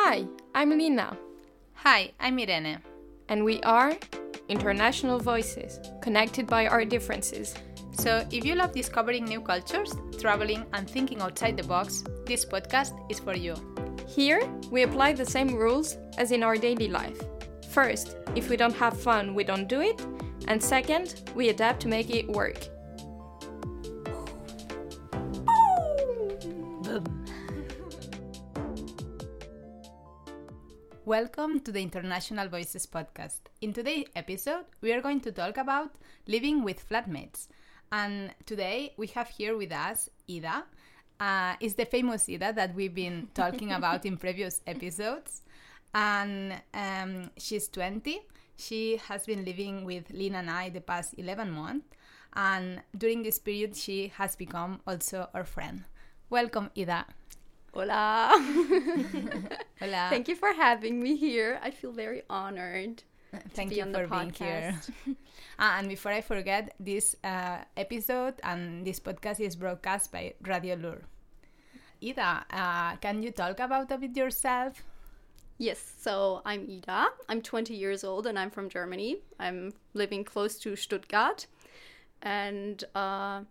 Hi, I'm Lina. Hi, I'm Irene. And we are International Voices, connected by our differences. So, if you love discovering new cultures, traveling, and thinking outside the box, this podcast is for you. Here, we apply the same rules as in our daily life. First, if we don't have fun, we don't do it. And second, we adapt to make it work. Welcome to the International Voices podcast. In today's episode, we are going to talk about living with flatmates. And today we have here with us Ida. Uh, it's the famous Ida that we've been talking about in previous episodes. And um, she's 20. She has been living with Lina and I the past 11 months. And during this period, she has become also our friend. Welcome, Ida. Hola. Hola. Thank you for having me here. I feel very honored. Thank be you on for the being here. Ah, and before I forget, this uh, episode and this podcast is broadcast by Radio Lur. Ida, uh, can you talk about a bit yourself? Yes, so I'm Ida. I'm 20 years old and I'm from Germany. I'm living close to Stuttgart. And uh,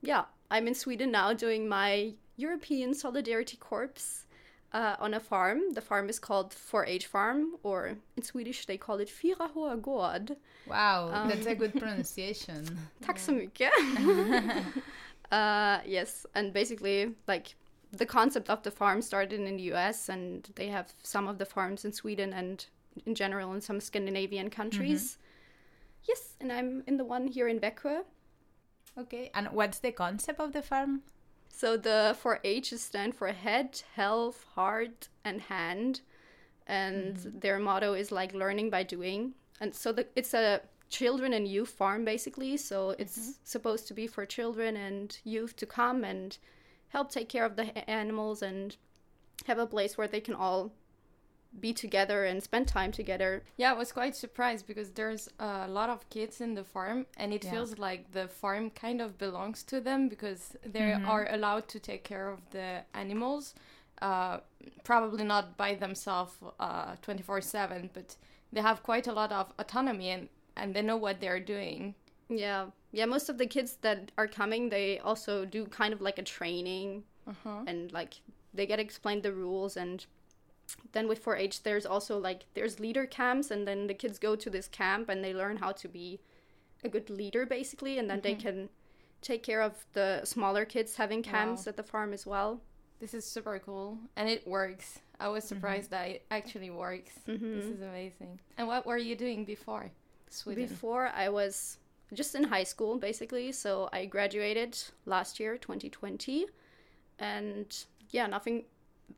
yeah, I'm in Sweden now doing my European Solidarity Corps uh, on a farm. The farm is called 4-H Farm, or in Swedish they call it Fyrahoa Gård. Wow, um, that's a good pronunciation. Tack så mycket. uh, yes, and basically, like, the concept of the farm started in the US, and they have some of the farms in Sweden and in general in some Scandinavian countries. Mm-hmm. Yes, and I'm in the one here in Växjö. Okay, and what's the concept of the farm? So the 4-H stand for head, health, heart, and hand, and mm-hmm. their motto is like learning by doing. And so the, it's a children and youth farm basically. So it's mm-hmm. supposed to be for children and youth to come and help take care of the animals and have a place where they can all be together and spend time together. Yeah, I was quite surprised because there's a lot of kids in the farm and it yeah. feels like the farm kind of belongs to them because they mm-hmm. are allowed to take care of the animals. Uh, probably not by themselves uh, 24 7, but they have quite a lot of autonomy and, and they know what they're doing. Yeah. Yeah, most of the kids that are coming, they also do kind of like a training uh-huh. and like they get explained the rules and then with 4-H there's also like there's leader camps and then the kids go to this camp and they learn how to be a good leader basically and then mm-hmm. they can take care of the smaller kids having camps wow. at the farm as well this is super cool and it works i was mm-hmm. surprised mm-hmm. that it actually works mm-hmm. this is amazing and what were you doing before Sweden? before i was just in high school basically so i graduated last year 2020 and yeah nothing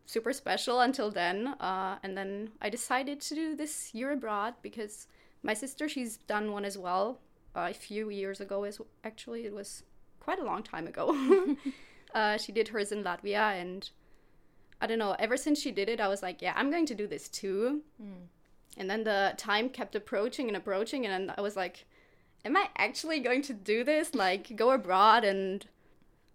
super special until then. Uh, and then I decided to do this year abroad because my sister, she's done one as well uh, a few years ago. As actually, it was quite a long time ago. uh, she did hers in Latvia, and I don't know. Ever since she did it, I was like, yeah, I'm going to do this too. Mm. And then the time kept approaching and approaching, and I was like, am I actually going to do this? Like, go abroad and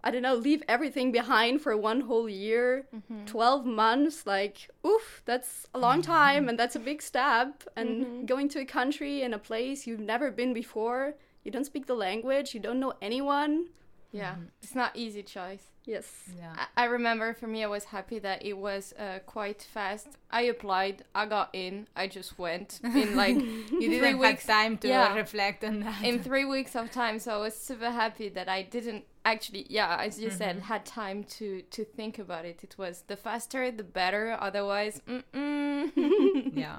I don't know, leave everything behind for one whole year, mm-hmm. 12 months, like, oof, that's a long time and that's a big step. And mm-hmm. going to a country and a place you've never been before, you don't speak the language, you don't know anyone. Yeah, mm-hmm. it's not easy choice. Yes. Yeah. I, I remember for me, I was happy that it was uh, quite fast. I applied, I got in, I just went in like you didn't have time to yeah, reflect on that. In three weeks of time, so I was super happy that I didn't actually yeah as you mm-hmm. said had time to to think about it it was the faster the better otherwise yeah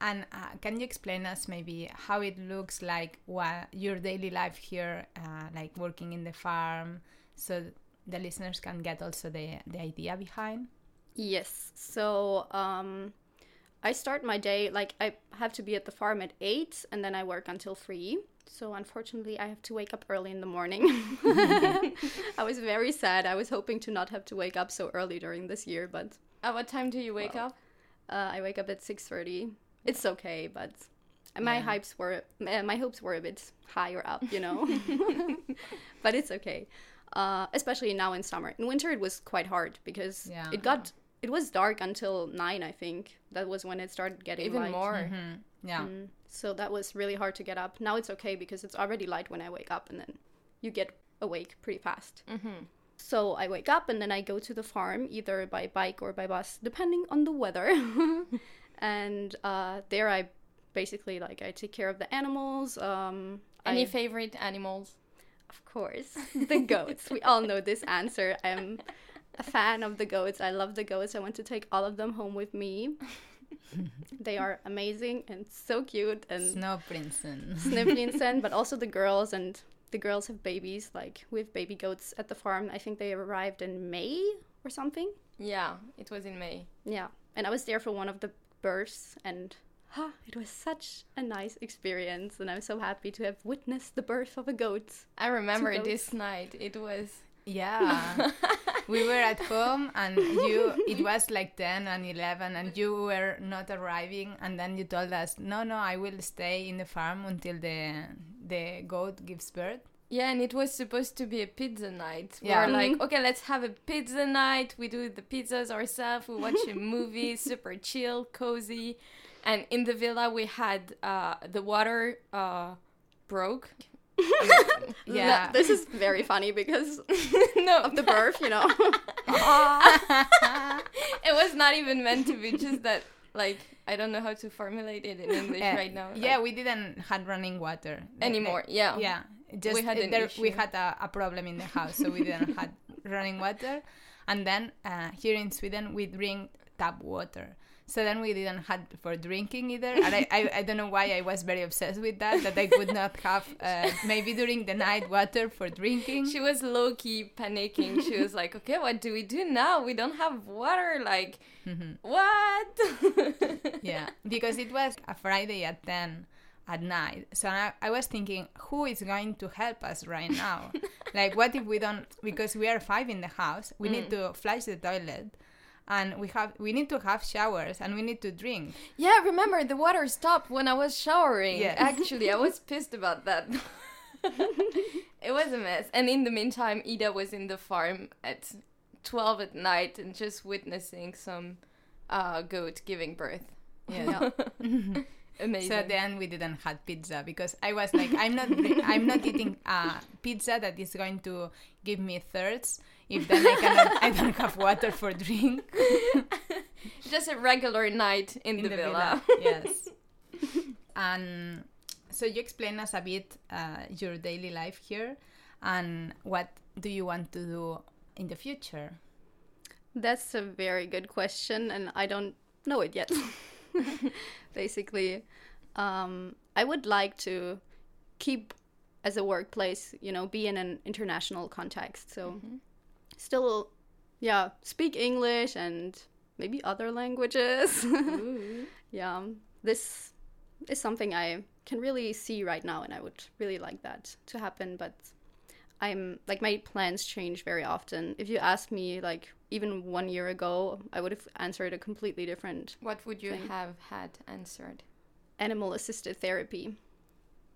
and uh, can you explain us maybe how it looks like what your daily life here uh, like working in the farm so the listeners can get also the the idea behind yes so um i start my day like i have to be at the farm at 8 and then i work until 3 so unfortunately, I have to wake up early in the morning. I was very sad. I was hoping to not have to wake up so early during this year, but at what time do you wake well, up? Uh, I wake up at six thirty. It's okay, but my yeah. hopes were my hopes were a bit higher up, you know. but it's okay. Uh, especially now in summer. In winter, it was quite hard because yeah. it got it was dark until nine, I think. That was when it started getting even light. more. Mhm. Yeah. Mm, so that was really hard to get up. Now it's okay because it's already light when I wake up, and then you get awake pretty fast. Mm-hmm. So I wake up and then I go to the farm either by bike or by bus, depending on the weather. and uh, there I basically like I take care of the animals. Um, Any I- favorite animals? of course, the goats. we all know this answer. I'm a fan of the goats. I love the goats. I want to take all of them home with me. they are amazing and so cute and Snow Princess. snippy and sen, but also the girls and the girls have babies. Like we have baby goats at the farm. I think they arrived in May or something. Yeah, it was in May. Yeah, and I was there for one of the births, and ah, it was such a nice experience. And I'm so happy to have witnessed the birth of a goat. I remember goats. this night. It was Yeah. we were at home and you it was like 10 and 11 and you were not arriving and then you told us no no I will stay in the farm until the the goat gives birth. Yeah, and it was supposed to be a pizza night. Yeah. We were like, okay, let's have a pizza night. We do the pizzas ourselves. We watch a movie, super chill, cozy. And in the villa, we had uh, the water uh, broke. Yeah. No, this is very funny because no, of the birth, you know. it was not even meant to be. Just that, like, I don't know how to formulate it in English right now. Yeah, like, we didn't had running water anymore. Yeah. Yeah, just We had uh, there, we had a, a problem in the house, so we didn't had running water. And then uh, here in Sweden, we drink tap water. So then we didn't had for drinking either. And I, I, I don't know why I was very obsessed with that, that I could not have uh, maybe during the night water for drinking. She was low key panicking. She was like, "Okay, what do we do now? We don't have water. Like, what?" yeah, because it was a Friday at 10 at night. So I, I was thinking, who is going to help us right now? like, what if we don't, because we are five in the house, we need to flush the toilet. And we have we need to have showers and we need to drink. yeah, remember the water stopped when I was showering. Yeah. Actually, I was pissed about that. it was a mess. And in the meantime, Ida was in the farm at twelve at night and just witnessing some uh, goat giving birth. Yeah. Amazing. So at the end we didn't have pizza because I was like, I'm not I'm not eating a pizza that is going to give me thirst if then I cannot I don't have water for drink. just a regular night in, the, villa. yes. and so you explain us a bit uh, your daily life here and what do you want to do in the future? That's a very good question, and I don't know it yet. Basically, um, I would like to keep as a workplace, you know, be in an international context. So, still, yeah, speak English and maybe other languages. Yeah, this is something I can really see right now, and I would really like that to happen. But I'm like my plans change very often. If you ask me, like even one year ago, I would have answered a completely different What would you Thing. have had answered? animal assisted therapy.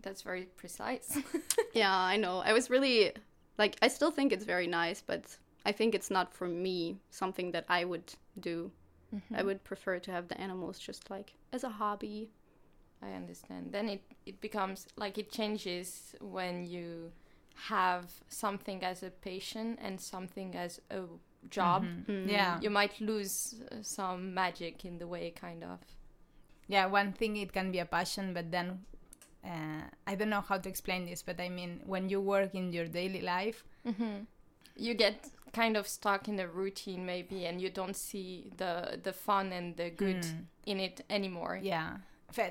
That's very precise. yeah, I know. I was really like I still think it's very nice, but I think it's not for me something that I would do. Mm-hmm. I would prefer to have the animals just like as a hobby. I understand. Then it it becomes like it changes when you have something as a patient and something as a job. Mm. Yeah. You might lose uh, some magic in the way, kind of. Yeah, one thing it can be a passion, but then uh, I don't know how to explain this, but I mean, when you work in your daily life, You get kind of stuck in a routine, maybe, and you don't see the the fun and the good Mm. in it anymore. yeah,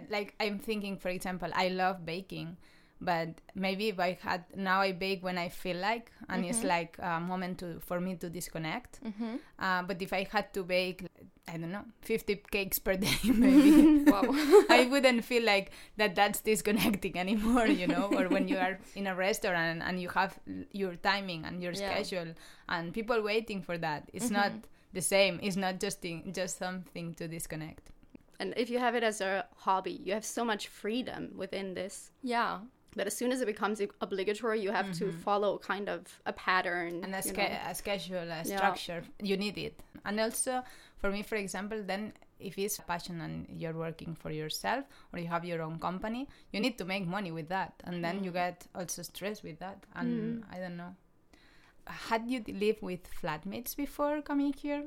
like I'm thinking, for example, I love baking, but maybe if I had now I bake when I feel like, and it's like a moment to for me to disconnect. Mm-hmm. Uh, but if I had to bake, I don't know, 50 cakes per day, maybe. I wouldn't feel like that that's disconnecting anymore, you know, or when you are in a restaurant and you have your timing and your Yeah. schedule and people waiting for that. It's not the same. It's not just thing, just something to disconnect. And if you have it as a hobby, you have so much freedom within this. Yeah. But as soon as it becomes obligatory you have mm-hmm. to follow kind of a pattern and a, ske- a schedule a structure yeah. you need it and also for me for example then if it's passion and you're working for yourself or you have your own company you need to make money with that and then mm. you get also stressed with that and mm. i don't know had you lived with flatmates before coming here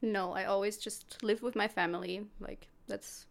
no i always just lived with my family like that's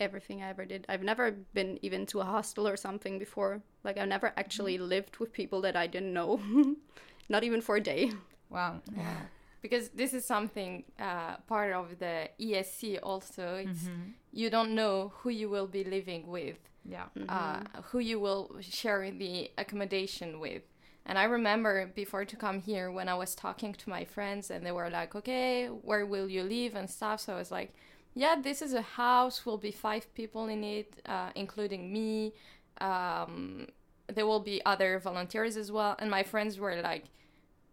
everything i ever did i've never been even to a hostel or something before like i've never actually mm. lived with people that i didn't know not even for a day wow yeah because this is something uh, part of the ESC also. It's mm-hmm. you don't know who you will be living with, yeah, mm-hmm. uh, who you will share the accommodation with. And I remember before to come here when I was talking to my friends and they were like, "Okay, where will you live and stuff?" So I was like, "Yeah, this is a house. Will be five people in it, uh, including me. Um, there will be other volunteers as well." And my friends were like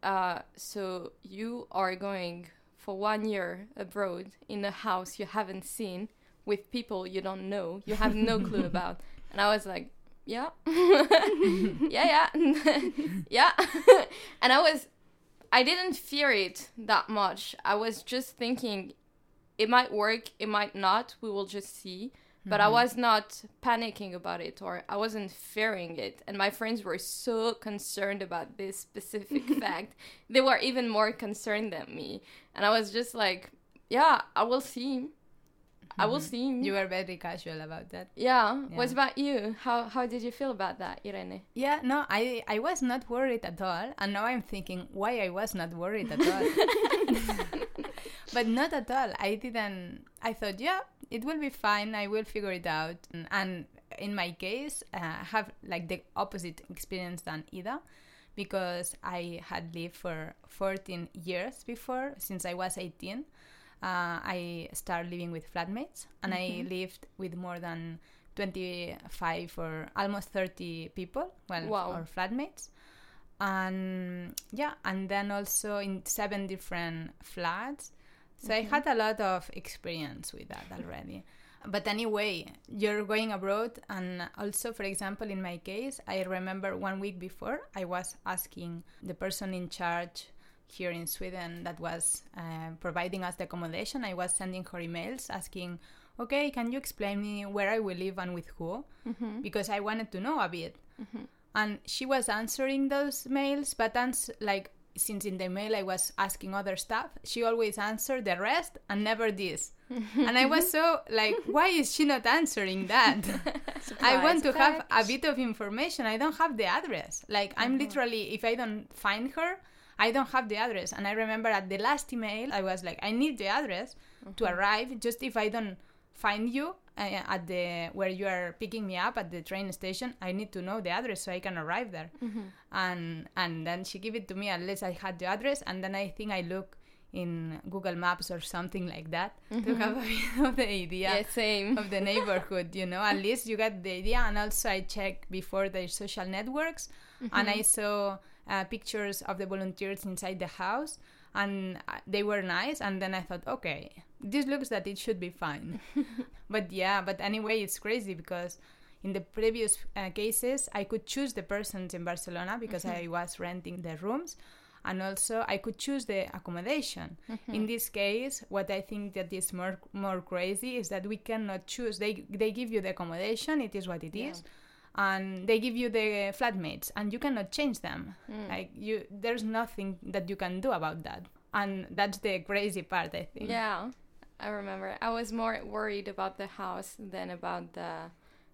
uh, so you are going for one year abroad in a house you haven't seen with people you don't know, you have no clue about. And I was like, yeah, yeah, yeah, yeah. and I was, I didn't fear it that much. I was just thinking, it might work, it might not. We will just see but mm-hmm. I was not panicking about it or I wasn't fearing it. And my friends were so concerned about this specific fact. They were even more concerned than me. And I was just like, yeah, I will see. I will mm-hmm. see. You were very casual about that. Yeah. yeah. What about you? How how did you feel about that, Irene? Yeah, no, I I was not worried at all, and now I'm thinking why I was not worried at all. but not at all. I didn't. I thought, yeah, it will be fine. I will figure it out. And in my case, uh, have like the opposite experience than Ida because I had lived for 14 years before, since I was 18. Uh, I started living with flatmates and mm-hmm. I lived with more than 25 or almost 30 people, well, wow. or flatmates. And yeah, and then also in seven different flats so mm-hmm. I had a lot of experience with that already. But anyway, you're going abroad, and also, for example, in my case, I remember one week before I was asking the person in charge here in Sweden that was uh, providing us the accommodation. I was sending her emails asking, "Okay, can you explain me where I will live and with who?" Mm-hmm. Because I wanted to know a bit. Mm-hmm. And she was answering those mails, but ans- like since in the mail I was asking other stuff, she always answered the rest and never this. and I was so like, why is she not answering that? I want to have a bit of information. I don't have the address. Like, I'm mm-hmm. literally, if I don't find her, I don't have the address. And I remember at the last email, I was like, I need the address mm-hmm. to arrive. Just if I don't find you, at the where you are picking me up at the train station i need to know the address so i can arrive there mm-hmm. and and then she gave it to me unless i had the address and then i think i look in google maps or something like that mm-hmm. to have a bit of the idea yeah, same. of the neighborhood you know at least you get the idea and also i check before the social networks mm-hmm. and i saw uh, pictures of the volunteers inside the house and uh, they were nice and then i thought okay this looks that it should be fine but yeah but anyway it's crazy because in the previous uh, cases i could choose the persons in barcelona because mm-hmm. i was renting the rooms and also i could choose the accommodation mm-hmm. in this case what i think that is more more crazy is that we cannot choose they they give you the accommodation it is what it yeah. is, and they give you the flatmates and you cannot change them mm. like you there's nothing that you can do about that and that's the crazy part i think yeah I remember. I was more worried about the house than about the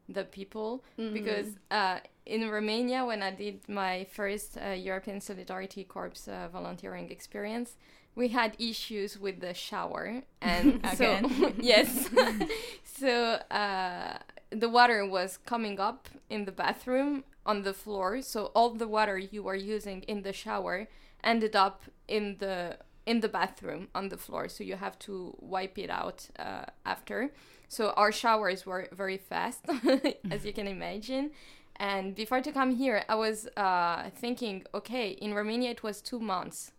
the people mm-hmm. because uh, in Romania, when I did my first uh, European Solidarity Corps uh, volunteering experience, we had issues with the shower, and so yes, so uh, the water was coming up in the bathroom on the floor, so all the water you were using in the shower ended up in the in the bathroom on the floor so you have to wipe it out uh, after so our showers were very fast as you can imagine and before to come here i was uh, thinking okay in romania it was two months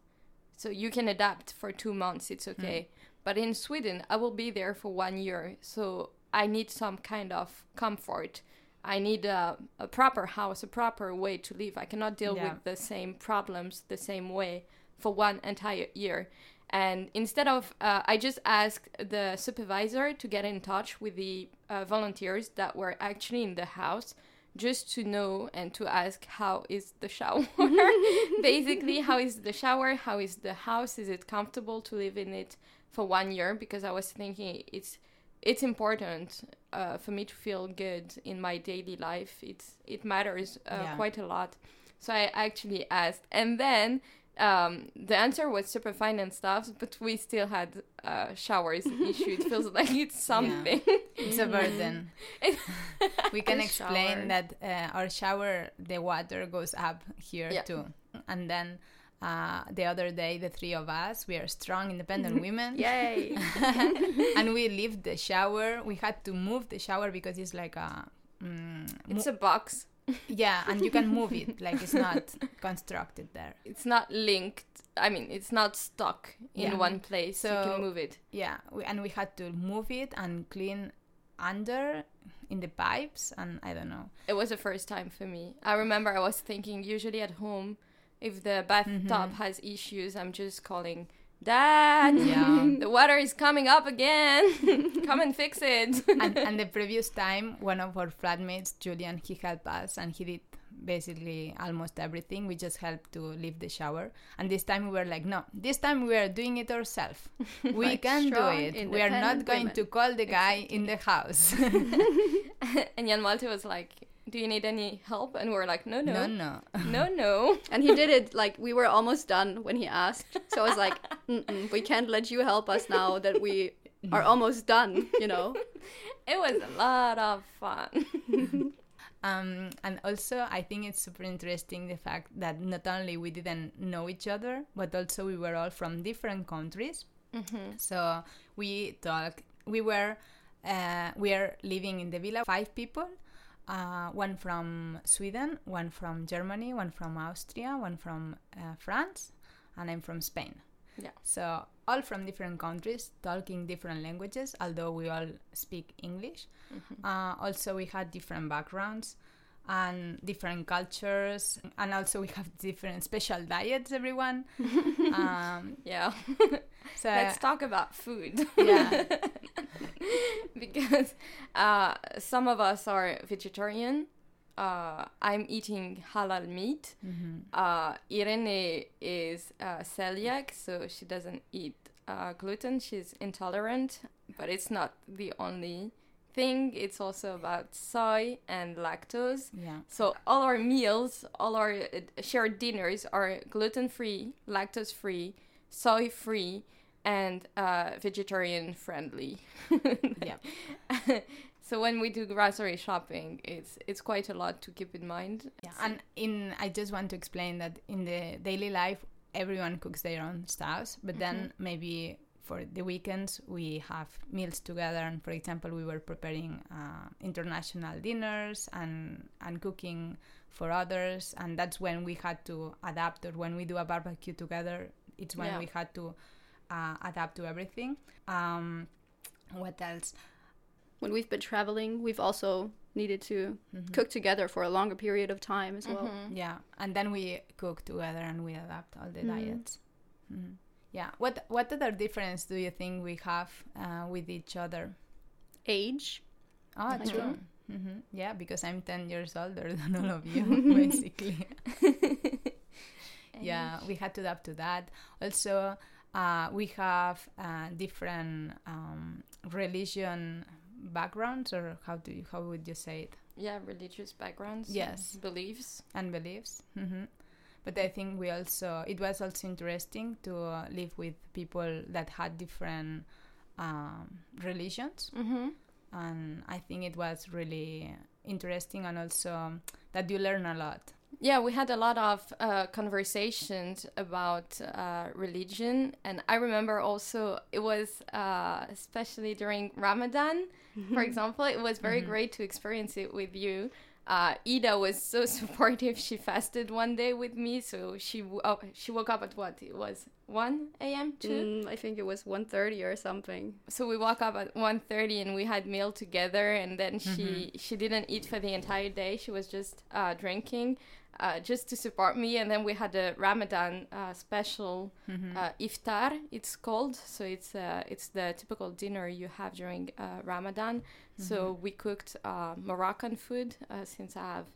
so you can adapt for two months it's okay mm. but in sweden i will be there for one year so i need some kind of comfort I need a, a proper house, a proper way to live. I cannot deal Yeah. with the same problems the same way for one entire year. And instead of, uh, I just asked the supervisor to get in touch with the uh, volunteers that were actually in the house just to know and to ask how is the shower. Basically how is the shower? How is the house? Is it comfortable to live in it for one year? Because i was thinking it's it's important uh, for me to feel good in my daily life. It's it matters uh, Yeah. quite a lot. So i actually asked. And then um, the answer was super fine and stuff but we still had uh, showers issue it feels like it's something It's a burden. we can explain shower. that uh, our shower, the water goes up here Yeah. too. And then uh, the other day, the three of us, we are strong, independent women. Yay! and we leave the shower. We had to move the shower because it's like a. Mm, it's a box yeah, and you can move it. Like it's not constructed there. it's not linked i mean it's not stuck in Yeah. one place So you can move it Yeah, we, and we had to move it and clean under in the pipes, and I don't know. it was the first time for me i remember i was thinking usually at home if the bathtub Mhm. has issues i'm just calling dad Yeah. the water is coming up again come and fix it and, and the previous time, one of our flatmates, Julian, he helped us and he did basically almost everything. We just helped to leave the shower. And this time we were like, no, this time we are doing it ourselves. We Like can do it. We are not going women. to call the guy in the house. and jan malte was like do you need any help and we were like no no no, no. no no and he did it like we were almost done when he asked. So I was like, Mm-mm, we can't let you help us now that we are almost done. You know. it was a lot of fun Um, and also, I think it's super interesting the fact that not only we didn't know each other, but also we were all from different countries. So we talk. We were uh, we are living in the villa. Five people. Uh, one from Sweden, one from Germany, one from Austria, one from uh, France, and I'm from Spain. Yeah. So all from different countries, talking different languages, although we all speak English. Uh, also, we had different backgrounds and different cultures, and also we have different special diets. Everyone. um, yeah so let's talk about food yeah, because uh, some of us are vegetarian. Uh, I'm eating halal meat. Mm-hmm. Uh, Irene is uh, celiac, so she doesn't eat uh, gluten. She's intolerant, but it's not the only thing. It's also about soy and lactose. yeah, So all our meals, all our uh, shared dinners are gluten free, lactose free, soy free, and uh, vegetarian friendly. yeah. so when we do grocery shopping, it's it's quite a lot to keep in mind. Yeah, and in I just want to explain that in the daily life, everyone cooks their own stuff, but then maybe for the weekends we have meals together. And for example, we were preparing uh, international dinners and and cooking for others, and that's when we had to adapt. Or when we do a barbecue together, it's when Yeah. we had to uh, adapt to everything. Um, what else? When we've been traveling, we've also needed to Mhm. cook together for a longer period of time as well. Mhm. Yeah, and then we cook together and we adapt all the Mhm. diets. Mhm. Yeah. What What other difference do you think we have uh, with each other? Age. Oh, true. think. hmm Yeah, because I'm ten years older than all of you, basically. yeah, we had to adapt to that. Also, uh, we have uh, different um, religion backgrounds, or how do you, how would you say it? Yeah, religious backgrounds. Yes. Beliefs. and beliefs. hmm But I think we also it was also interesting to uh, live with people that had different um, religions, Mm-hmm. and I think it was really interesting and also that you learn a lot. Yeah, we had a lot of uh, conversations about uh, religion, and I remember also it was uh, especially during Ramadan, for example, it was very Mhm. great to experience it with you. uh, Ida was so supportive. She fasted one day with me, so she oh, she woke up at what it was 1 a.m. too. Mm, I think it was 1.30 or something. So we woke up at 1.30 and we had meal together. And then she mm-hmm. she didn't eat for the entire day. She was just uh, drinking. Uh, just to support me. And then we had a Ramadan uh, special mm-hmm. uh, iftar. It's called so it's uh, it's the typical dinner you have during uh, Ramadan. Mm-hmm. So we cooked uh, Moroccan food since I have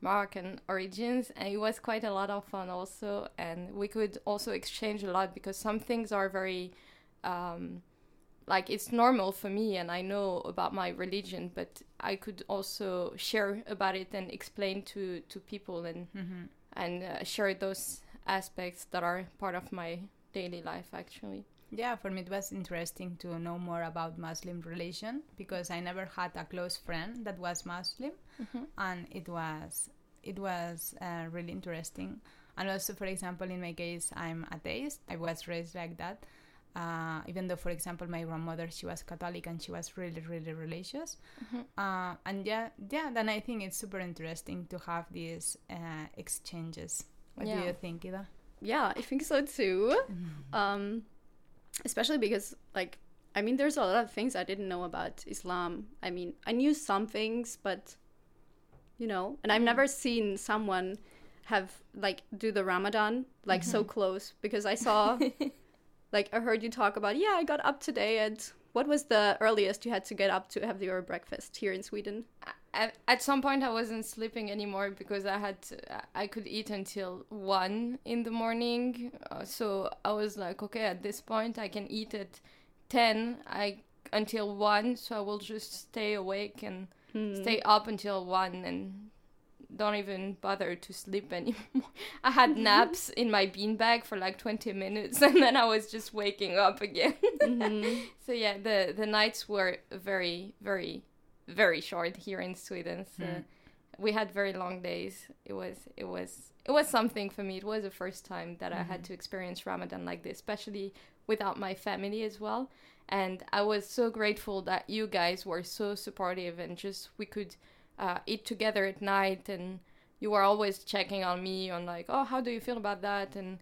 Moroccan origins, and it was quite a lot of fun also. And we could also exchange a lot because some things are very um, like it's normal for me and I know about my religion, but I could also share about it and explain to to people and mm-hmm. and uh, share those aspects that are part of my daily life actually. Yeah, for me it was interesting to know more about Muslim religion because I never had a close friend that was Muslim, mm-hmm. and it was it was uh, really interesting. And also, for example, in my case, I'm atheist. I was raised like that, uh, even though, for example, my grandmother she was Catholic and she was really, really religious. Mm-hmm. Uh, and yeah, yeah. Then I think it's super interesting to have these uh, exchanges. What yeah. do you think, Ida? Yeah, I think so too. Mm-hmm. Um, especially because, like, I mean, there's a lot of things I didn't know about Islam. I mean, I knew some things, but you know, and I've mm-hmm. never seen someone have like do the Ramadan like mm-hmm. so close because I saw like I heard you talk about yeah I got up today at what was the earliest you had to get up to have your breakfast here in Sweden? At, at some point, I wasn't sleeping anymore because I had to, I could eat until one in the morning. Uh, so I was like, okay, at this point, I can eat at ten. I until one, so I will just stay awake and mm. stay up until one and don't even bother to sleep anymore. I had naps in my beanbag for like 20 minutes and then I was just waking up again. Mm-hmm. so yeah, the the nights were very very very short here in Sweden. So mm. we had very long days. It was it was it was something for me. It was the first time that mm-hmm. I had mm-hmm. to experience Ramadan like this, especially without my family as well. And I was so grateful that you guys were so supportive and just we could uh, eat together at night and you were always checking on me on like oh how do you feel about that? and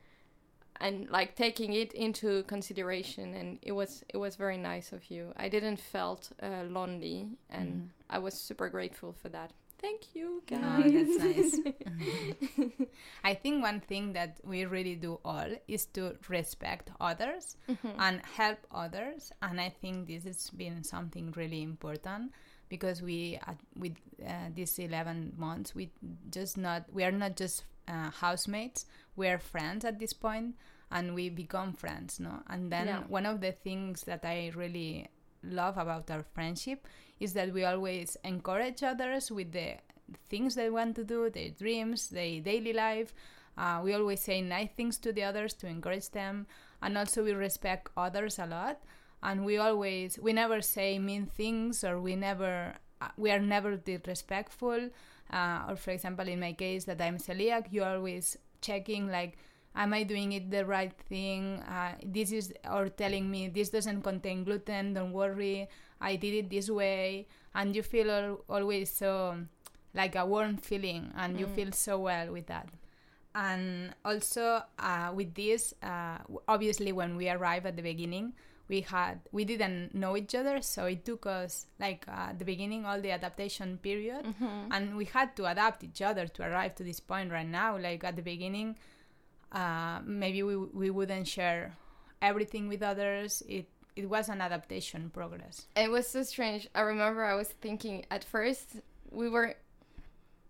and like taking it into consideration and it was it was very nice of you. I didn't felt uh, lonely and mm. i was super grateful for that. Thank you guys. oh, that's nice. I think one thing that we really do all is to respect others mm-hmm. and help others and i think this has been something really important because we uh, with uh, these 11 months we just not we are not just uh, housemates we are friends at this point and we become friends no? And then yeah. one of the things that i really love about our friendship is that we always encourage others with the things they want to do their dreams their daily life. Uh, we always say nice things to the others to encourage them and also we respect others a lot and we always we never say mean things or we never uh, we are never disrespectful. Uh, or for example in my case that i'm celiac you're always checking like am i doing it the right thing? Uh, this is or telling me this doesn't contain gluten don't worry i did it this way. And you feel al- always so like a warm feeling and mm. you feel so well with that. And also uh, with this uh, obviously when we arrive at the beginning we had we didn't know each other so it took us like uh, the beginning all the adaptation period. Mm-hmm. and we had to adapt each other to arrive to this point right now. Like at the beginning uh, maybe we, we wouldn't share everything with others. It it was an adaptation progress. It was so strange. I remember i was thinking at first we were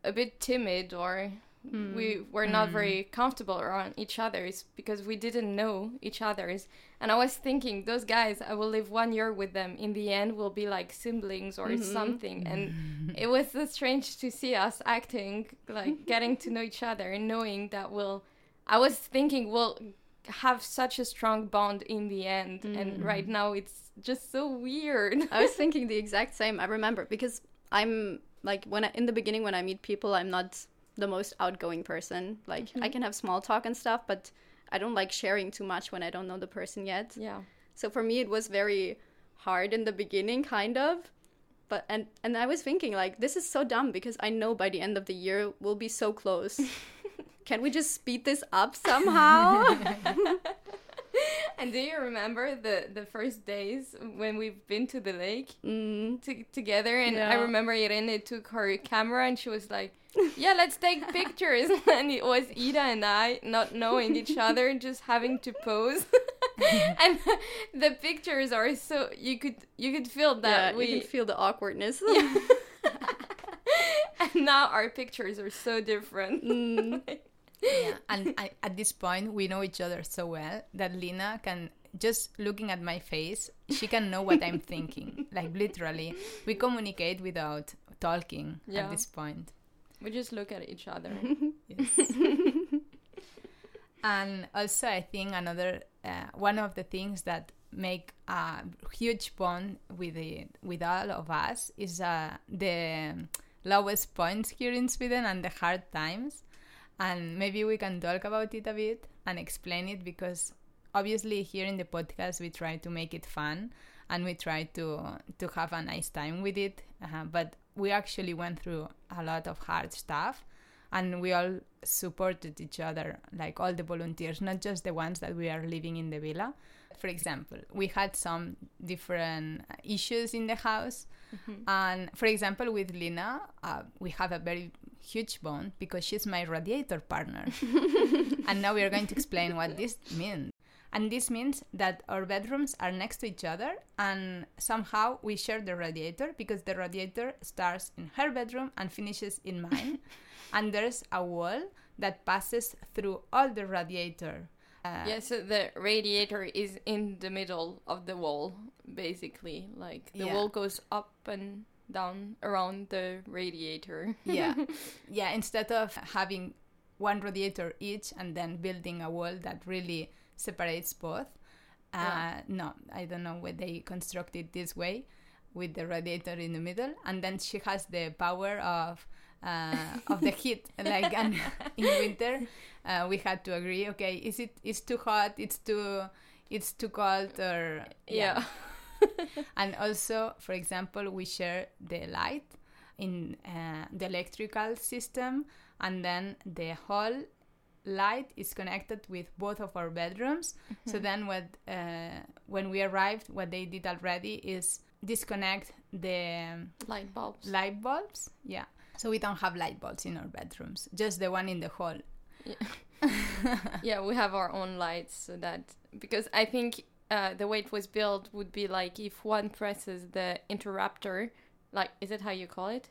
a bit timid or mm. we were not mm. very comfortable around each other's because we didn't know each other's and i was thinking those guys i will live one year with them in the end we'll be like siblings or mm-hmm. something and it was so strange to see us acting like getting to know each other and knowing that we'll i was thinking we'll have such a strong bond in the end mm. and right now it's just so weird i was thinking the exact same i remember because i'm like when I, in the beginning when i meet people i'm not the most outgoing person. Like mm-hmm. I can have small talk and stuff, but I don't like sharing too much when I don't know the person yet. Yeah. So for me, it was very hard in the beginning, kind of. but and and I was thinking like this is so dumb because I know by the end of the year we'll be so close. Can we just speed this up somehow? and do you remember the the first days when we've been to the lake mm. to, together? And yeah. I remember Irene took her camera and she was like, "Yeah, let's take pictures." and it was Ida and I not knowing each other, just having to pose. and the pictures are so you could you could feel that yeah, we you could feel the awkwardness. Yeah. and now our pictures are so different. Mm. Yeah, and I, at this point we know each other so well that Lina can just looking at my face, she can know what I'm thinking. Like literally, we communicate without talking yeah. at this point. We just look at each other. yes. and also, I think another uh, one of the things that make a huge bond with the with all of us is uh, the lowest points here in Sweden and the hard times and maybe we can talk about it a bit and explain it because obviously here in the podcast we try to make it fun and we try to to have a nice time with it uh, but we actually went through a lot of hard stuff and we all supported each other like all the volunteers not just the ones that we are living in the villa for example we had some different issues in the house mm-hmm. and for example with lina uh, we have a very huge bond because she's my radiator partner. and now we are going to explain what this means. And this means that our bedrooms are next to each other and somehow we share the radiator because the radiator starts in her bedroom and finishes in mine. and there's a wall that passes through all the radiator. Uh, yeah, so the radiator is in the middle of the wall, basically. Like the yeah. wall goes up and down around the radiator. yeah. Yeah, instead of having one radiator each and then building a wall that really separates both. Uh, yeah. No, I don't know why they constructed this way with the radiator in the middle. And then she has the power of uh, of the heat. Like and in winter, uh, we had to agree. Okay, is it? It's too hot. It's too. It's too cold. Or yeah. yeah. and also, for example, we share the light in uh, the electrical system, and then the whole light is connected with both of our bedrooms. Mm-hmm. So then, what uh, when we arrived, what they did already is disconnect the light bulbs. Light bulbs, yeah. So we don't have light bulbs in our bedrooms, just the one in the hall. Yeah. yeah, we have our own lights so that because I think uh, the way it was built would be like if one presses the interrupter, like is it how you call it?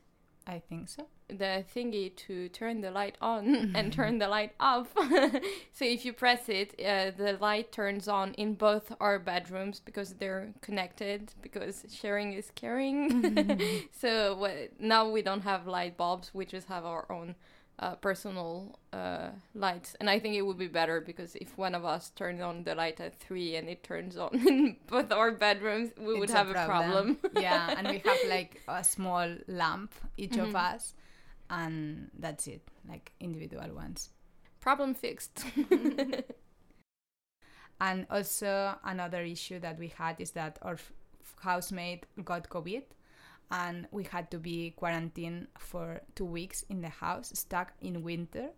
I think so. The thingy to turn the light on and turn the light off. so if you press it, uh, the light turns on in both our bedrooms because they're connected. Because sharing is caring. so what, now we don't have light bulbs; we just have our own uh, personal uh, lights. And I think it would be better because if one of us turns on the light at three and it turns on in both our bedrooms, we it's would have a problem. problem. yeah, and we have like a small lamp, each mm-hmm. of us, and that's it, like individual ones. Problem fixed. and also, another issue that we had is that our housemate got COVID and we had to be quarantined for two weeks in the house, stuck in winter.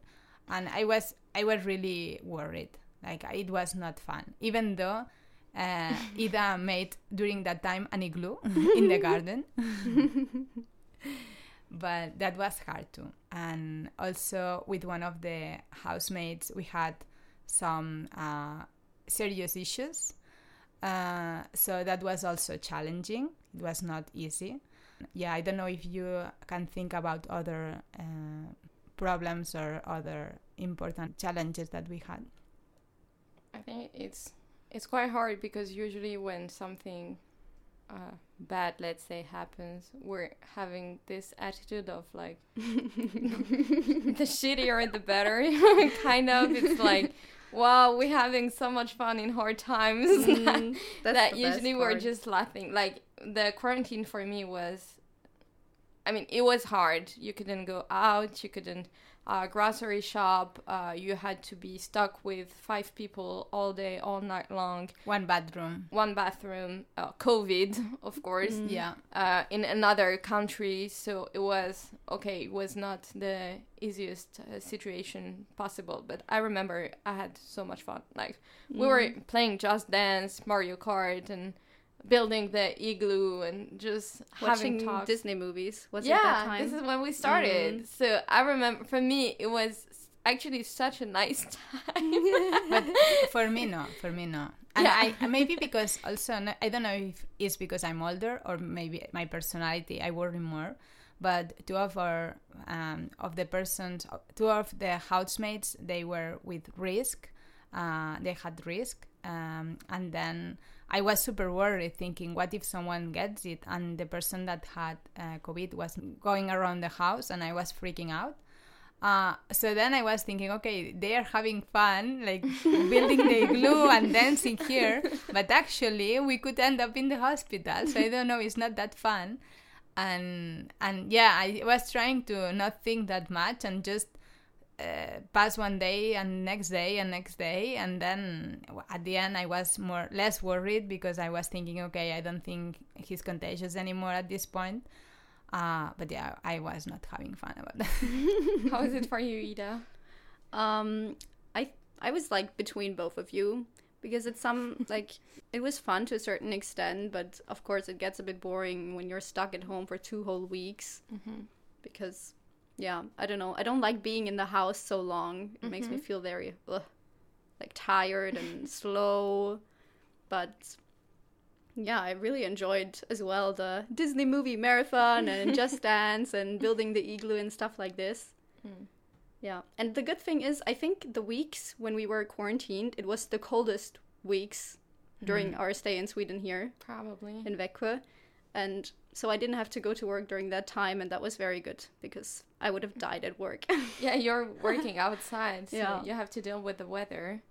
And I was I was really worried. Like it was not fun, even though uh, Ida made during that time an igloo in the garden. but that was hard too. And also with one of the housemates, we had some uh, serious issues. Uh, so that was also challenging. It was not easy yeah, I don't know if you can think about other uh, problems or other important challenges that we had. I think it's it's quite hard because usually when something uh, bad, let's say, happens, we're having this attitude of like the shittier the better, kind of. It's like, wow, we're having so much fun in hard times mm, that, that usually we're just laughing. Like the quarantine for me was I mean, it was hard. You couldn't go out. You couldn't uh, grocery shop. Uh, you had to be stuck with five people all day, all night long. One bathroom. One bathroom. Uh, COVID, of course. Mm. Yeah. Uh, in another country, so it was okay. It was not the easiest uh, situation possible, but I remember I had so much fun. Like mm. we were mm. playing Just Dance, Mario Kart, and building the igloo and just watching having talks. Disney movies. Was yeah, it that time? this is when we started. Mm. So I remember for me it was actually such a nice time. but for me no, for me no. And yeah. I maybe because also I don't know if it's because I'm older or maybe my personality I worry more. But two of our um, of the persons, two of the housemates, they were with risk. Uh, they had risk, um, and then I was super worried, thinking, what if someone gets it? And the person that had uh, COVID was going around the house, and I was freaking out. Uh, so then I was thinking, okay, they are having fun, like building the glue and dancing here, but actually we could end up in the hospital. So I don't know, it's not that fun. And and yeah, I was trying to not think that much and just uh, pass one day and next day and next day and then at the end i was more less worried because i was thinking okay i don't think he's contagious anymore at this point. Uh, but yeah i was not having fun about that. How is it for you ida? Um, i i was like between both of you because it's some like it was fun to a certain extent but of course it gets a bit boring when you're stuck at home for two whole weeks mm-hmm. because yeah i don't know i don't like being in the house so long it mm-hmm. makes me mm-hmm. feel very ugh, like tired and slow but yeah i really enjoyed as well the disney movie marathon and just dance and building the igloo and stuff like this mm. yeah and the good thing is i think the weeks when we were quarantined it was the coldest weeks during mm. our stay in sweden here probably in Växjö and so I didn't have to go to work during that time, and that was very good because I would have died at work. yeah, you're working outside, so yeah. you have to deal with the weather,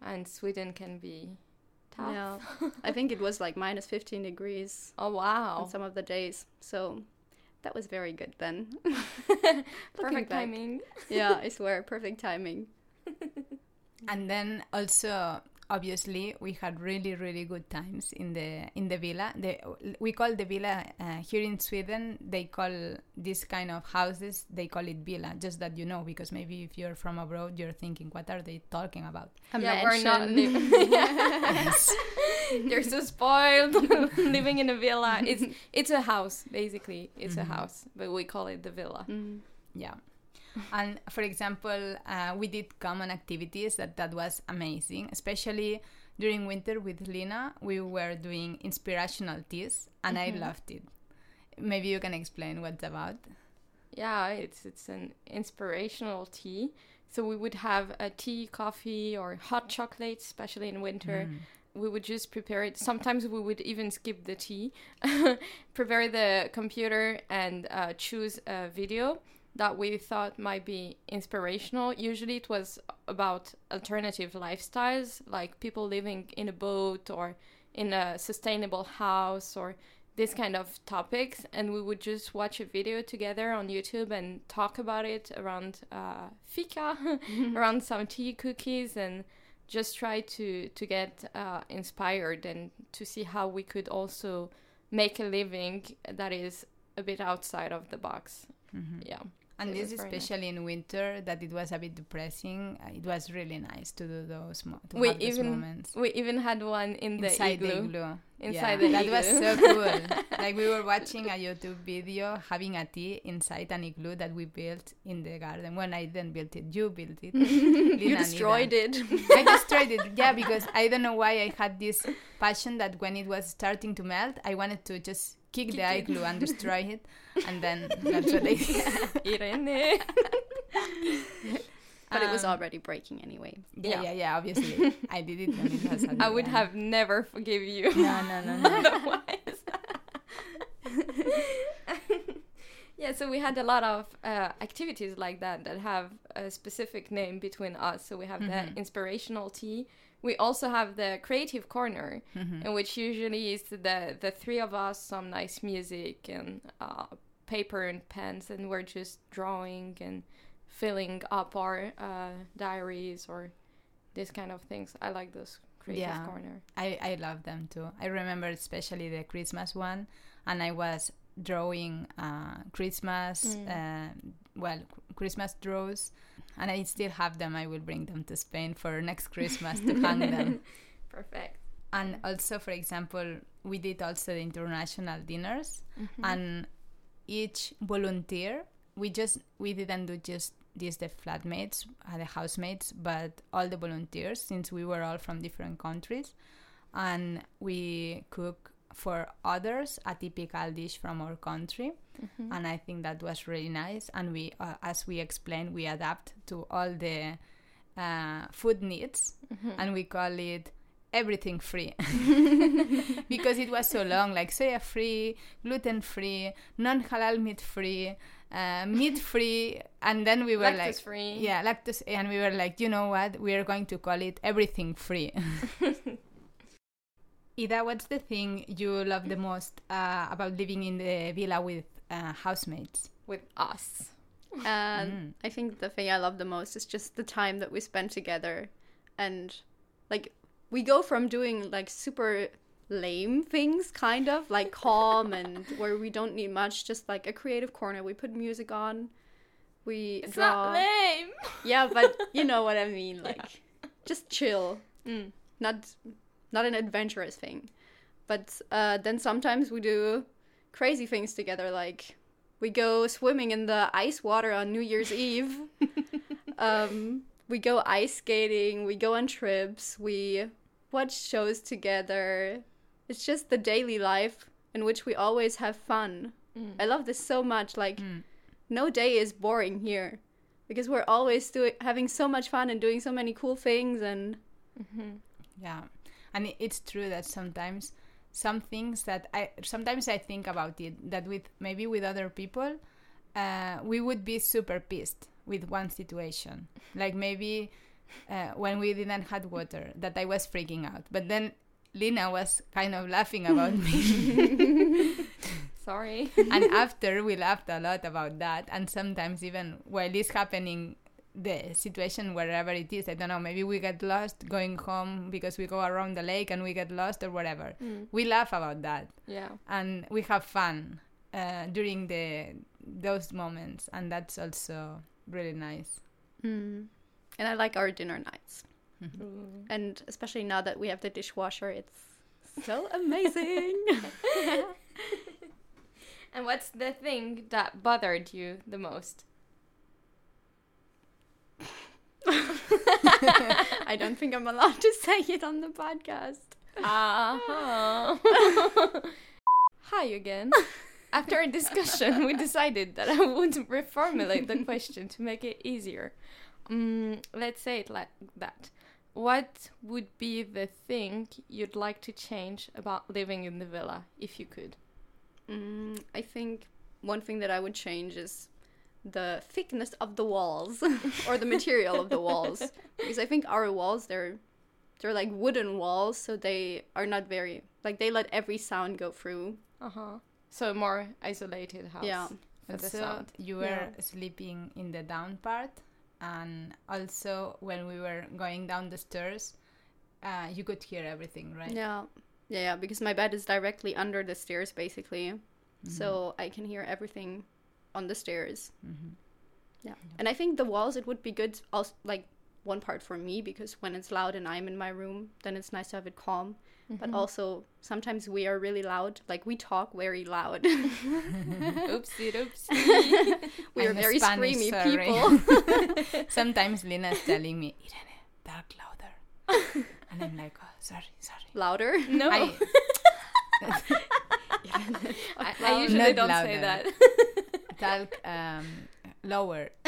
and Sweden can be tough. Yeah, I think it was like minus 15 degrees. Oh wow! On some of the days, so that was very good then. perfect timing. yeah, I swear, perfect timing. and then also obviously we had really really good times in the in the villa. The, we call the villa uh, here in sweden they call this kind of houses they call it villa just that you know because maybe if you're from abroad you're thinking what are they talking about? A yeah, we're not yes. they're so spoiled living in a villa. It's it's a house basically. It's mm-hmm. a house but we call it the villa. Mm. yeah and for example, uh, we did common activities that that was amazing, especially during winter with Lina. We were doing inspirational teas, and mm-hmm. I loved it. Maybe you can explain what's about. Yeah, it's it's an inspirational tea. So we would have a tea, coffee, or hot chocolate, especially in winter. Mm we would just prepare it. Sometimes we would even skip the tea, prepare the computer, and uh, choose a video that we thought might be inspirational. Usually it was about alternative lifestyles, like people living in a boat or in a sustainable house or this kind of topics. And we would just watch a video together on YouTube and talk about it around uh, fika, around some tea cookies, and just try to, to get uh, inspired and to see how we could also make a living that is a bit outside of the box. Mm-hmm. Yeah and this especially nice. in winter that it was a bit depressing uh, it was really nice to do those mo- to we even moments. we even had one in the inside igloo. the igloo inside yeah. the that was so cool like we were watching a youtube video having a tea inside an igloo that we built in the garden when i didn't build it you built it you destroyed it i destroyed it yeah because i don't know why i had this passion that when it was starting to melt i wanted to just kick, kick the igloo and destroy it, and then that's what they Irene. but um, it was um, already breaking anyway. Yeah, yeah, yeah. yeah obviously, I did it it was. I would have never forgive you. No, no, no, no. Otherwise. yeah, so we had a lot of uh, activities like that that have a specific name between us. So we have mm-hmm. the inspirational tea, we also have the creative corner mm-hmm. in which usually is the the three of us some nice music and uh, paper and pens and we're just drawing and filling up our uh, diaries or these kind of things. I like those creative yeah, corner. I, I love them too. I remember especially the Christmas one, and I was drawing uh, Christmas, mm. uh, well, Christmas draws, and I still have them. I will bring them to Spain for next Christmas to hang them. Perfect. And also, for example, we did also the international dinners, mm-hmm. and each volunteer, we just we didn't do just these the flatmates, uh, the housemates, but all the volunteers since we were all from different countries, and we cook for others a typical dish from our country. Mm-hmm. and i think that was really nice. And we uh, as we explained we adapt to all the uh, food needs. Mm-hmm. and we call it everything free. Because it was so long like soya free gluten free non halal meat free uh, meat free. And then we were lactose like free. yeah lactose and we were like you know what? We are going to call it everything free Ida, what's the thing you love the most uh, about living in the villa with uh, housemates? With us. Uh, mm. I think the thing I love the most is just the time that we spend together. And like, we go from doing like super lame things, kind of like calm and where we don't need much, just like a creative corner. We put music on. We it's draw. not lame. Yeah, but you know what I mean. Like, yeah. just chill. Mm. Not not an adventurous thing. But uh, then sometimes we do crazy things together, like we go swimming in the ice water on New Year's Eve. Um, we go ice skating. We go on trips. We watch shows together. It's just the daily life in which we always have fun. Mm. I love this so much. Like, mm. no day is boring here because we're always doing having so much fun and doing so many cool things and. Mm-hmm. Yeah and it's true that sometimes some things that I sometimes I think about it that with maybe with other people uh, we would be super pissed with one situation. Like maybe uh, when we didn't have water that I was freaking out. But then Lina was kind of laughing about me. Sorry. And after we laughed a lot about that and sometimes even while it's happening the situation wherever it is. I don't know. Maybe we get lost going home because we go around the lake and we get lost or whatever. Mm. We laugh about that. Yeah. And we have fun uh, during the those moments, and that's also really nice. Mm. And I like our dinner nights. Mm-hmm. And especially now that we have the dishwasher, it's so amazing. and what's the thing that bothered you the most? I don't think I'm allowed to say it on the podcast. Uh-huh. Hi again. After a discussion, we decided that I would reformulate the question to make it easier. Um, let's say it like that. What would be the thing you'd like to change about living in the villa if you could? Mm, I think one thing that I would change is the thickness of the walls or the material of the walls because I think our walls they're they're like wooden walls so they are not very like they let every sound go through. Uh-huh. So more isolated house. Yeah. For the so sound. you were yeah. sleeping in the down part and also when we were going down the stairs uh, you could hear everything, right? Yeah. Yeah, yeah, because my bed is directly under the stairs basically. Mm-hmm. So I can hear everything on the stairs. Mm-hmm. Yeah, and I think the walls it would be good also like one part for me because when it's loud and I'm in my room, then it's nice to have it calm. Mm-hmm. But also sometimes we are really loud. Like we talk very loud. oopsie oopsie. we are very Spanish, screamy sorry. people. sometimes Lina's telling me, Irene, talk louder. and I'm like, oh, sorry, sorry. Louder? No. I, I, I usually Not don't louder. say that talk um, lower.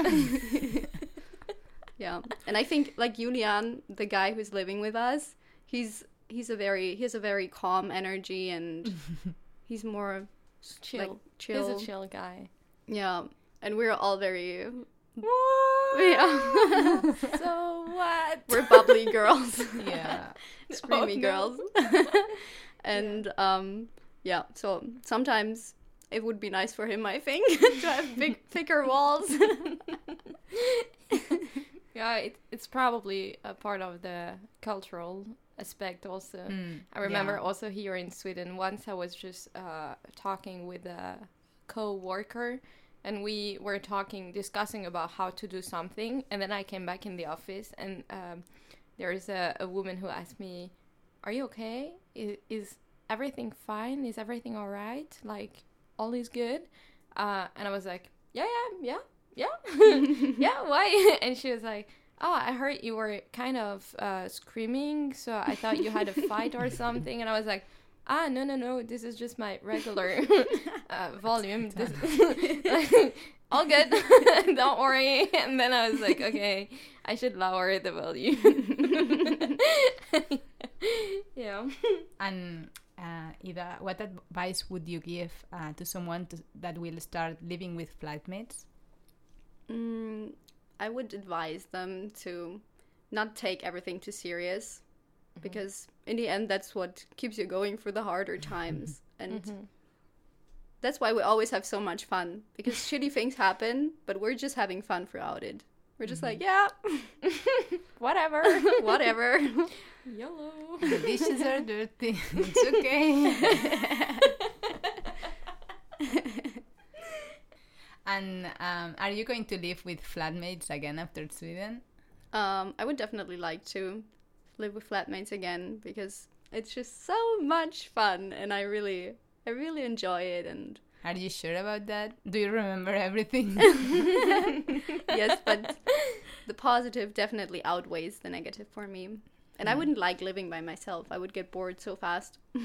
yeah, and I think like Julian, the guy who's living with us, he's he's a very he has a very calm energy and he's more chill. Like, chill. He's a chill guy. Yeah, and we're all very. What? Yeah. so what? We're bubbly girls. yeah. Screamy oh, girls. and yeah. um yeah, so sometimes it would be nice for him, I think, to have big, thicker walls. yeah, it, it's probably a part of the cultural aspect also. Mm, I remember yeah. also here in Sweden, once I was just uh, talking with a co-worker and we were talking, discussing about how to do something. And then I came back in the office and um, there is a, a woman who asked me, are you okay? Is, is everything fine? Is everything all right? Like, all is good? Uh, and I was like, yeah, yeah, yeah, yeah, yeah, why? and she was like, oh, I heard you were kind of uh, screaming, so I thought you had a fight or something. And I was like, ah, no, no, no, this is just my regular uh, volume. This, all good, don't worry. And then I was like, okay, I should lower the volume. yeah. And uh, Ida, what advice would you give uh, to someone to, that will start living with flatmates? Mm, I would advise them to not take everything too serious mm-hmm. because in the end that's what keeps you going through the harder times and mm-hmm. that's why we always have so much fun because shitty things happen but we're just having fun throughout it we're just mm-hmm. like yeah whatever whatever yolo the dishes are dirty it's okay And um, are you going to live with flatmates again after Sweden? Um, I would definitely like to live with flatmates again because it's just so much fun, and I really, I really enjoy it. And are you sure about that? Do you remember everything? yes, but the positive definitely outweighs the negative for me. And mm. I wouldn't like living by myself. I would get bored so fast.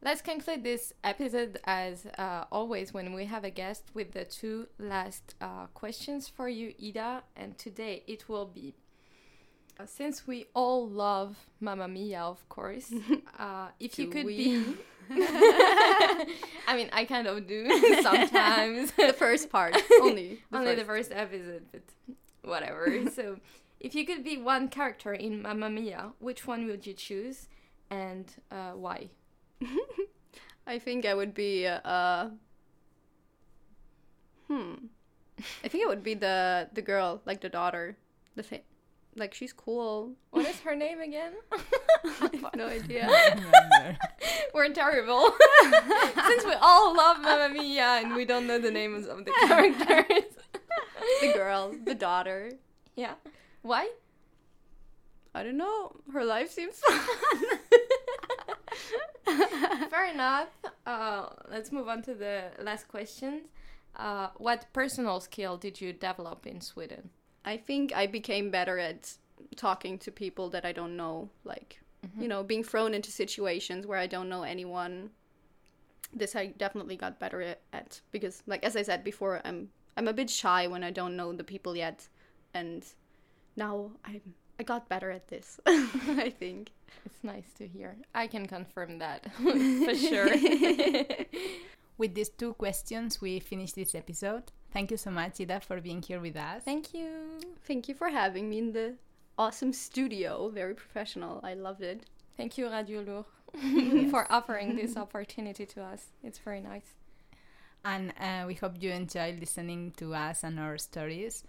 Let's conclude this episode as uh, always when we have a guest with the two last uh, questions for you, Ida. And today it will be uh, since we all love Mamma Mia, of course, uh, if you could we? be. I mean, I kind of do sometimes. the first part, only. The only first. the first episode, but whatever. so, if you could be one character in Mamma Mia, which one would you choose and uh, why? I think I would be uh hmm. I think it would be the the girl, like the daughter. The thing like she's cool. What is her name again? I have no idea. We're terrible. Since we all love Mamma Mia and we don't know the names of the characters. the girl, the daughter. Yeah. Why? I don't know. Her life seems fun. Fair enough. Uh, let's move on to the last questions. Uh, what personal skill did you develop in Sweden? I think I became better at talking to people that I don't know, like, mm-hmm. you know, being thrown into situations where I don't know anyone. This I definitely got better at, because, like, as I said before, I'm I'm a bit shy when I don't know the people yet, and now I'm I got better at this. I think. It's nice to hear. I can confirm that for sure. with these two questions, we finish this episode. Thank you so much, Ida, for being here with us. Thank you. Thank you for having me in the awesome studio. Very professional. I loved it. Thank you, Radio Lourd, yes. for offering this opportunity to us. It's very nice. And uh, we hope you enjoy listening to us and our stories.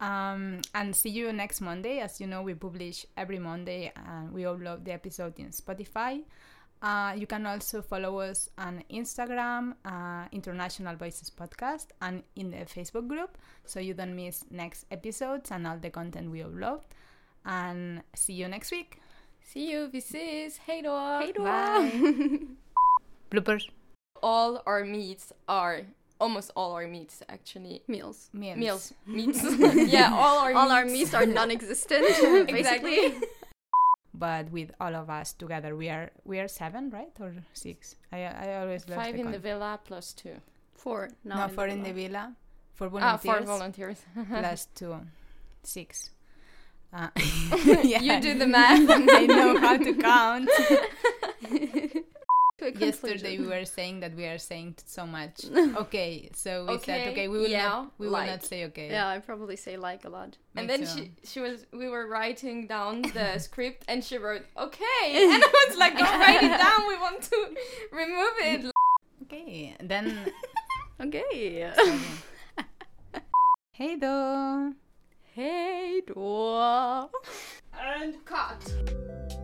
Um, and see you next Monday. As you know, we publish every Monday and we upload the episode in Spotify. Uh, you can also follow us on Instagram, uh, International Voices Podcast, and in the Facebook group so you don't miss next episodes and all the content we upload. And see you next week. See you. This is Hey då. Hey då. Bloopers. All our meats are almost all our meats actually meals meals, meals. meats yeah all our all meats. our meats are non-existent exactly but with all of us together. We are we are seven right? Or six? I i always five the in the villa plus two. Four. No four in the villa. for volunteers ah, four volunteers. plus two. Six. Uh, yeah. you do the math. I know how to count Yesterday we were saying that we are saying so much. Okay, so we okay, said okay, we will yeah, not we like. will not say okay. Yeah, I probably say like a lot. and then she she was we were writing down the script and she wrote okay, and I was like, go write it down. We want to remove it. Okay, then. okay. hey though. Hey då! And då!